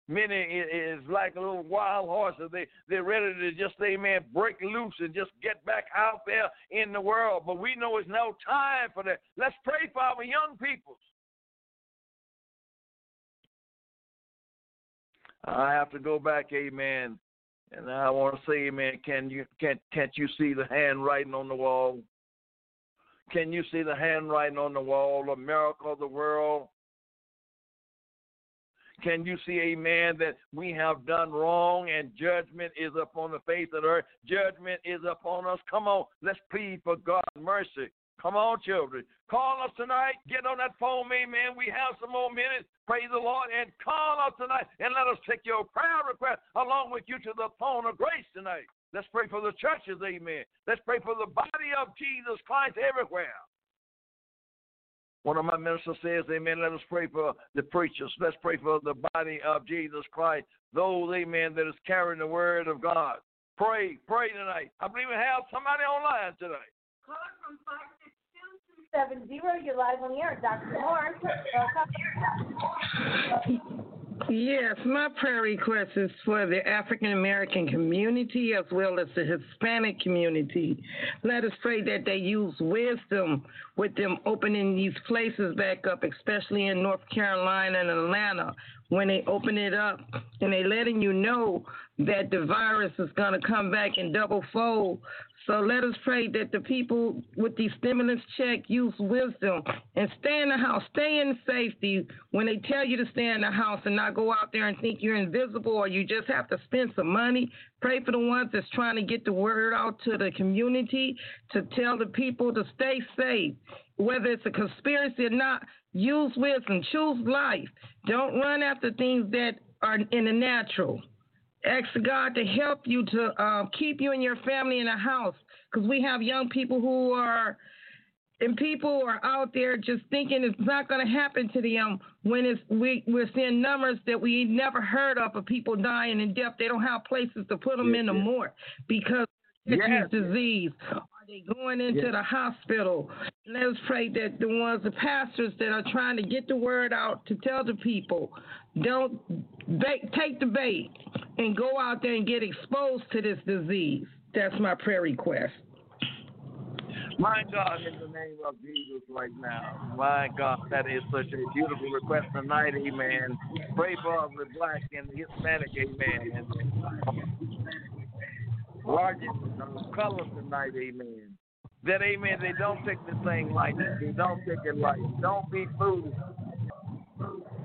Many is like a little wild horses. They they're ready to just say, amen break loose and just get back out there in the world. But we know it's no time for that. Let's pray for our young people. I have to go back, amen. And I want to say, amen, can you can't can't you see the handwriting on the wall? Can you see the handwriting on the wall, a miracle of the world? Can you see, amen, that we have done wrong and judgment is upon the face of the earth? Judgment is upon us. Come on, let's plead for God's mercy. Come on, children. Call us tonight. Get on that phone, amen. We have some more minutes. Praise the Lord. And call us tonight and let us take your prayer request along with you to the throne of grace tonight. Let's pray for the churches, amen. Let's pray for the body of Jesus Christ everywhere. One of my ministers says, Amen. Let us pray for the preachers. Let's pray for the body of Jesus Christ. Those, Amen, that is carrying the word of God. Pray, pray tonight. I believe we have somebody online tonight. Call from 56270. You're live on the air. Dr. Moore. Uh, Yes, my prayer request is for the African American community as well as the Hispanic community. Let us pray that they use wisdom with them opening these places back up, especially in North Carolina and Atlanta, when they open it up and they letting you know that the virus is going to come back in double fold. So let us pray that the people with these stimulus check use wisdom and stay in the house, stay in safety when they tell you to stay in the house and not go out there and think you're invisible or you just have to spend some money. Pray for the ones that's trying to get the word out to the community to tell the people to stay safe. Whether it's a conspiracy or not, use wisdom, choose life. Don't run after things that are in the natural ask God to help you to uh, keep you and your family in a house because we have young people who are and people are out there just thinking it's not going to happen to them when it's we we're seeing numbers that we never heard of of people dying in death. They don't have places to put them yes, in no morgue because of yes. disease. Are they going into yes. the hospital? Let us pray that the ones, the pastors that are trying to get the word out to tell the people, don't bait, take the bait and go out there and get exposed to this disease. That's my prayer request. My God, in the name of Jesus, right now. My God, that is such a beautiful request tonight, amen. Pray for the black and the Hispanic, amen. Largest colors tonight, amen. That, amen, they don't take this thing lightly. They don't take it light. Don't be foolish.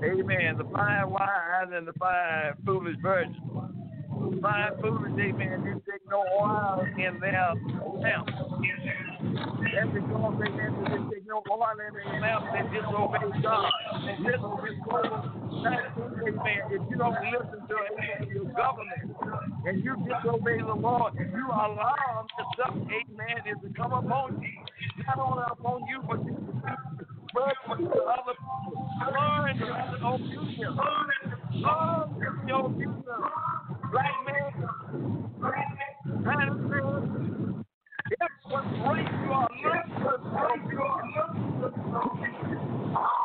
Amen. The fine wine and the fine foolish virgin. Fine foolish, amen, didn't take no oil in their lamp. That's because they in their lamp and disobeyed God. Listen, amen, if you don't listen to amen, your government and you disobey the Lord, you allow the stuff, amen, is to come upon you. Not only upon you, but for other people. Learn to. Learn your future. Black man, Madison, that's what race you are. Learn what race you are.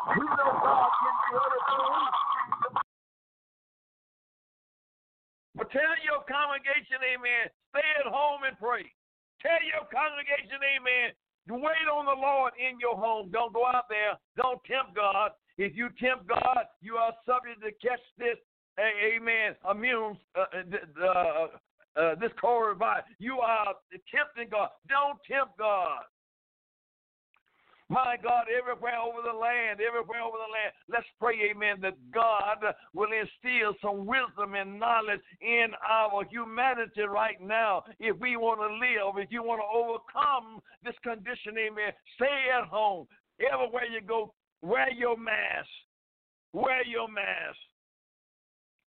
We know God can do everything. But tell your congregation, amen, stay at home and pray. Tell your congregation, amen, Wait on the Lord in your home. Don't go out there. Don't tempt God. If you tempt God, you are subject to catch this, amen, immune, uh, uh, uh, uh, this coronavirus. You are tempting God. Don't tempt God. My God, everywhere over the land, everywhere over the land, let's pray, amen, that God will instill some wisdom and knowledge in our humanity right now. If we want to live, if you want to overcome this condition, amen, stay at home. Everywhere you go, wear your mask. Wear your mask.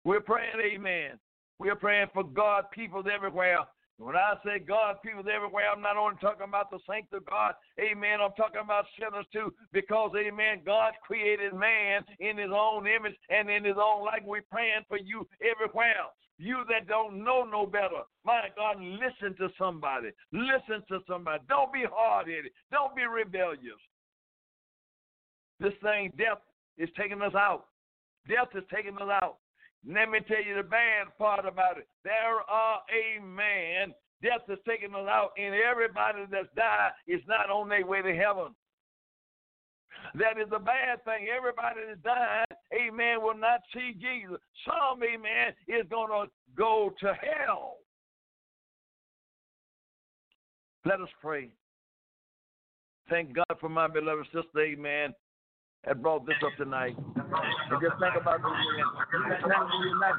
We're praying, amen. We're praying for God, people everywhere when I say God, people everywhere, I'm not only talking about the saints of God, amen, I'm talking about sinners too, because, amen, God created man in his own image and in his own life. We're praying for you everywhere. You that don't know no better, my God, listen to somebody. Listen to somebody. Don't be hard headed. Don't be rebellious. This thing, death, is taking us out. Death is taking us out. Let me tell you the bad part about it. There are a man. Death is taking us out, and everybody that's died is not on their way to heaven. That is a bad thing. Everybody that's died, amen, will not see Jesus. Some, amen, is going to go to hell. Let us pray. Thank God for my beloved sister, amen, that brought this up tonight. And just think about this man.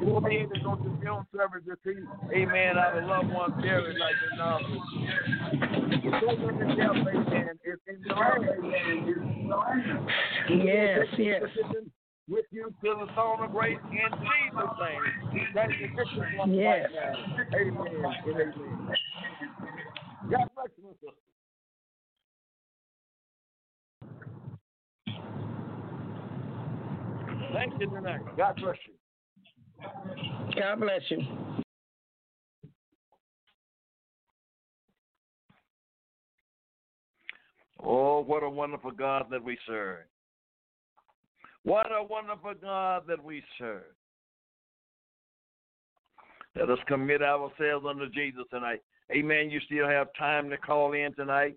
You will be able to go to film service to see, amen, our loved ones buried like in Nazareth. Yes, yes. With you to the throne of grace in Jesus' name. That's the one yes. right now. Amen. Amen. God bless you, sister. Thank you tonight. God bless you. God bless you. Oh, what a wonderful God that we serve. What a wonderful God that we serve. Let us commit ourselves unto Jesus tonight. Amen. You still have time to call in tonight.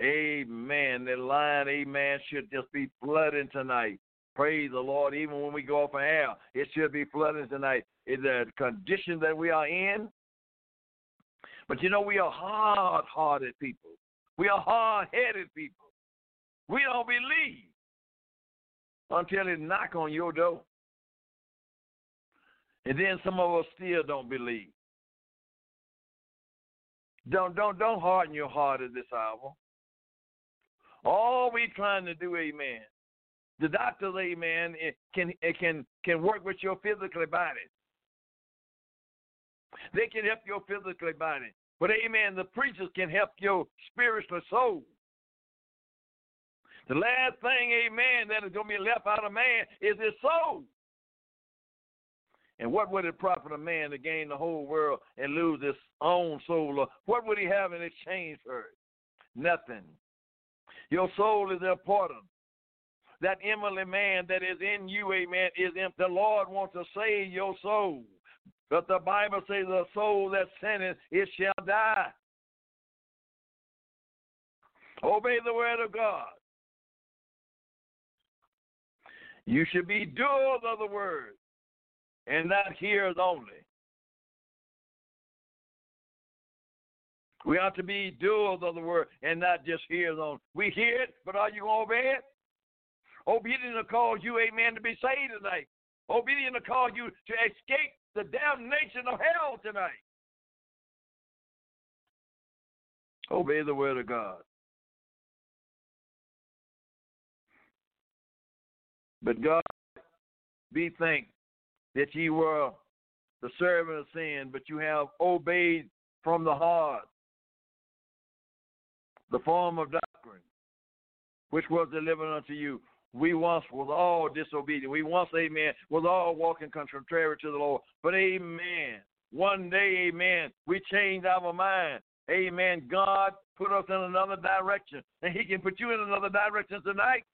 Amen. The line, amen, should just be flooding tonight. Praise the Lord. Even when we go off an air, it should be flooding tonight. In the condition that we are in. But you know, we are hard hearted people. We are hard headed people. We don't believe until it knock on your door. And then some of us still don't believe. Don't don't don't harden your heart at this hour. All we trying to do, amen. The doctors, amen, it can it can can work with your physical body. They can help your physical body. But amen, the preachers can help your spiritual soul. The last thing, amen, that is going to be left out of man is his soul. And what would it profit a man to gain the whole world and lose his own soul? What would he have in exchange for it? Nothing. Your soul is important. That inwardly man that is in you, amen, is in the Lord wants to save your soul. But the Bible says the soul that sinneth, it shall die. Obey the word of God. You should be doers of the word and not hearers only. We ought to be doers of the word and not just hearers only. We hear it, but are you going to obey it? Obedience to cause you, amen, to be saved tonight. Obedience to cause you to escape the damnation of hell tonight. Obey the word of God. But God be thanked that ye were the servant of sin, but you have obeyed from the heart the form of doctrine which was delivered unto you. We once was all disobedient. We once, amen, was all walking contrary to the Lord. But amen. One day, amen, we changed our mind. Amen. God put us in another direction. And He can put you in another direction tonight.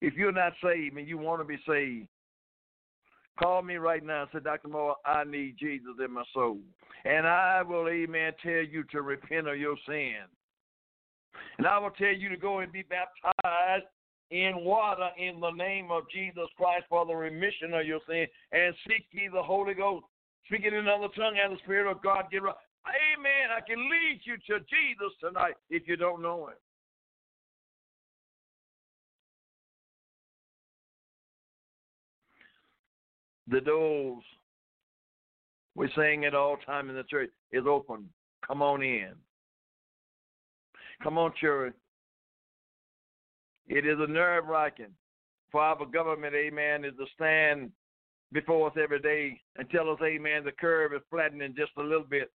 If you're not saved and you want to be saved, call me right now and say, Dr. Moore, I need Jesus in my soul. And I will, amen, tell you to repent of your sin. And I will tell you to go and be baptized in water in the name of Jesus Christ for the remission of your sin and seek ye the Holy Ghost. Speak it in another tongue and the Spirit of God get right. Amen. I can lead you to Jesus tonight if you don't know him. The doors, we sing it all time in the church, is open. Come on in. Come on, church. It is a nerve wracking for our government, amen, is to stand before us every day and tell us, amen, the curve is flattening just a little bit.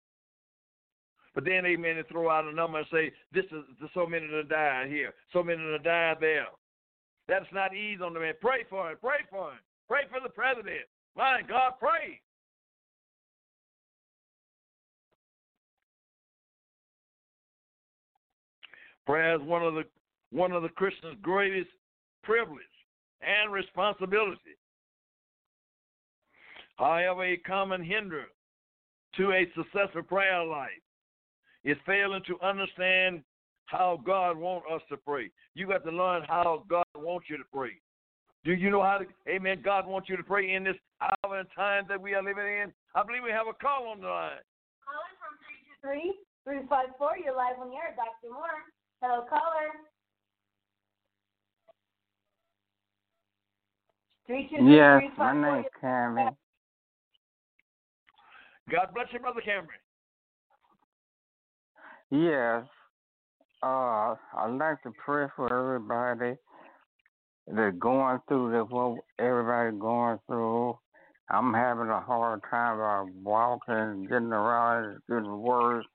But then, amen, they throw out a number and say, this is so many to die here, so many to die there. That's not easy on the man. Pray for him. Pray for him. Pray for the president. My God, pray. Prayer is one of the one of the Christian's greatest privilege and responsibility. However, a common hindrance to a successful prayer life is failing to understand how God wants us to pray. You got to learn how God wants you to pray. Do you know how to, amen, God wants you to pray in this hour and time that we are living in? I believe we have a call on the line. Calling from 323 354. You're live on the air, Dr. Moore. Hello, caller. Yes, my name's Cameron. God bless you, Brother Cameron. Yes. Uh, I'd like to pray for everybody that's going through the what everybody going through. I'm having a hard time about walking, getting around, getting worse.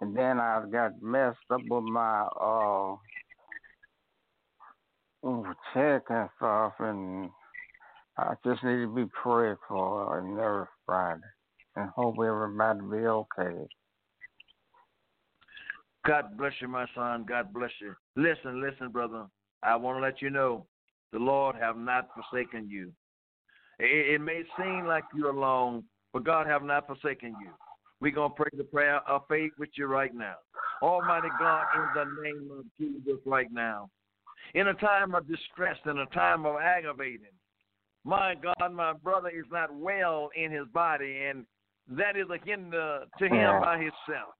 And then I got messed up with my uh check and stuff, and I just need to be prayed for and everybody, and hope everybody be okay. God bless you, my son. God bless you. Listen, listen, brother. I want to let you know the Lord have not forsaken you. It, it may seem like you're alone, but God have not forsaken you. We're going to pray the prayer of faith with you right now. Almighty God, in the name of Jesus right now. In a time of distress, in a time of aggravating, my God, my brother is not well in his body, and that is a hinder to him by himself.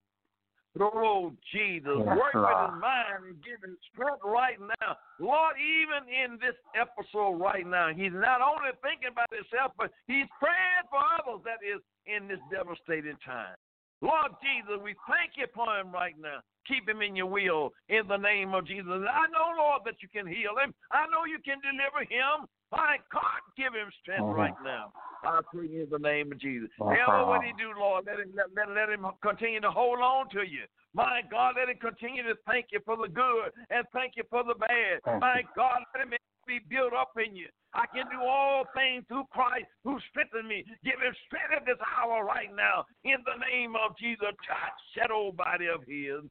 Oh, Jesus, Yes, work with Lord. his mind and give him strength right now. Lord, even in this episode right now, he's not only thinking about himself, but he's praying for others that is in this devastating time. Lord Jesus, we thank you for him right now. Keep him in your will in the name of Jesus. I know, Lord, that you can heal him. I know you can deliver him. My God, give him strength Mhm. right now. I pray in the name of Jesus. Yes, Ever what he do, Lord, let him let, let, let him continue to hold on to you. My God, let him continue to thank you for the good and thank you for the bad. Thank My you. God, let him be built up in you. I can do all things through Christ who strengthens me. Give him strength at this hour right now. In the name of Jesus, touch that old body of his.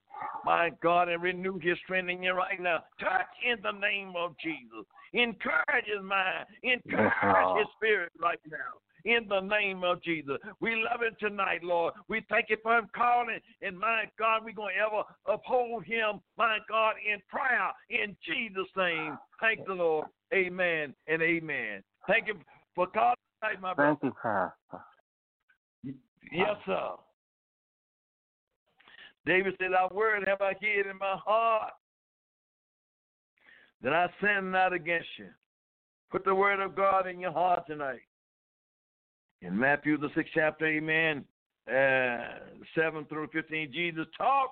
My God, and renew his strength in you right now. Touch in the name of Jesus. Encourage his mind. Encourage his spirit right now. In the name of Jesus. We love him tonight, Lord. We thank you for him calling. And my God, we're going to ever uphold him, my God, in prayer. In Jesus' name. Thank the Lord. Amen and amen. Thank you for calling tonight, my brother. Thank you, Pastor. Yes, sir. David said, Thy word have I hid in my heart, that I sin not against you. Put the word of God in your heart tonight. In Matthew, the sixth chapter, amen, uh, 7 through 15, Jesus taught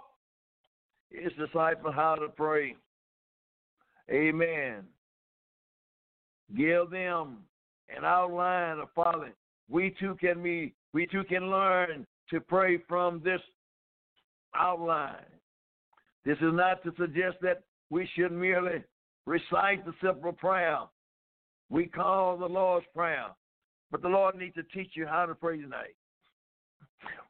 his disciples how to pray. Amen. Give them an outline of following. We too can be, we too can learn to pray from this outline. This is not to suggest that we should merely recite the simple prayer. We call the Lord's Prayer, but the Lord needs to teach you how to pray tonight.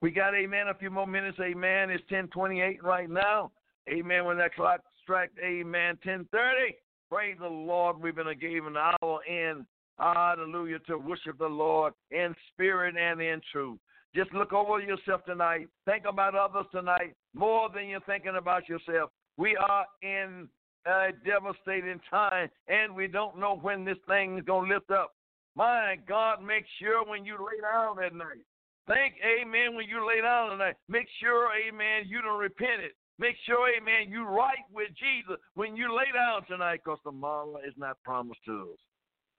We got amen. A few more minutes. Amen. It's ten twenty eight right now. Amen. When that clock strikes, amen. Ten thirty. Praise the Lord. We've been given an hour in. Hallelujah to worship the Lord in spirit and in truth. Just look over yourself tonight. Think about others tonight more than you're thinking about yourself. We are in a devastating time, and we don't know when this thing is going to lift up. My God, make sure when you lay down at night. Think, amen, when you lay down at night. Make sure, amen, you don't repent it. Make sure, amen, you right with Jesus when you lay down tonight because tomorrow is not promised to us.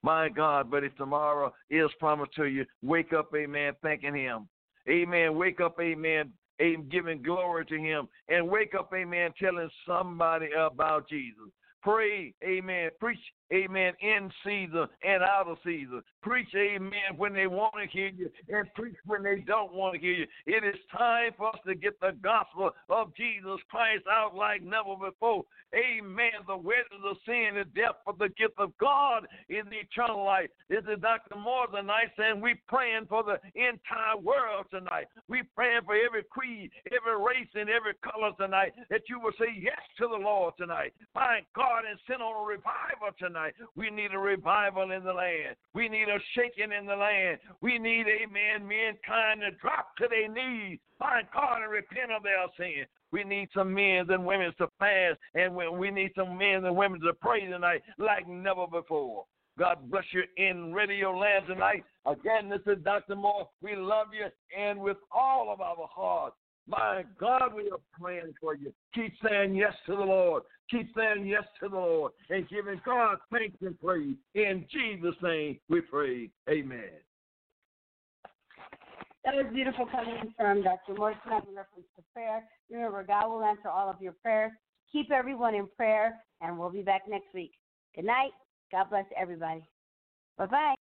My God, but if tomorrow is promised to you, wake up, amen, thanking Him. Amen. Wake up, amen, amen, giving glory to Him. And wake up, amen, telling somebody about Jesus. Pray, amen. Preach, amen, in season and out of season. Preach, amen, when they want to hear you, and preach when they don't want to hear you. It is time for us to get the gospel of Jesus Christ out like never before. Amen. The wages of sin is death, but the gift of God is the eternal life. This is Dr. Moore tonight saying we praying for the entire world tonight. We praying for every creed, every race, and every color tonight that you will say yes to the Lord tonight. My God, and send on a revival tonight. We need a revival in the land. We need a shaking in the land. We need, amen, mankind to drop to their knees. find God, and repent of their sin. We need some men and women to fast, and we need some men and women to pray tonight like never before. God bless you in Radio Land tonight. Again, this is Dr. Moore. We love you, and with all of our heart, my God, we are praying for you. Keep saying yes to the Lord. Keep saying yes to the Lord, and giving God thanks and praise. In Jesus' name, we pray. Amen. That was beautiful coming in from Dr. Morrison in reference to prayer. Remember, God will answer all of your prayers. Keep everyone in prayer, and we'll be back next week. Good night. God bless everybody. Bye bye.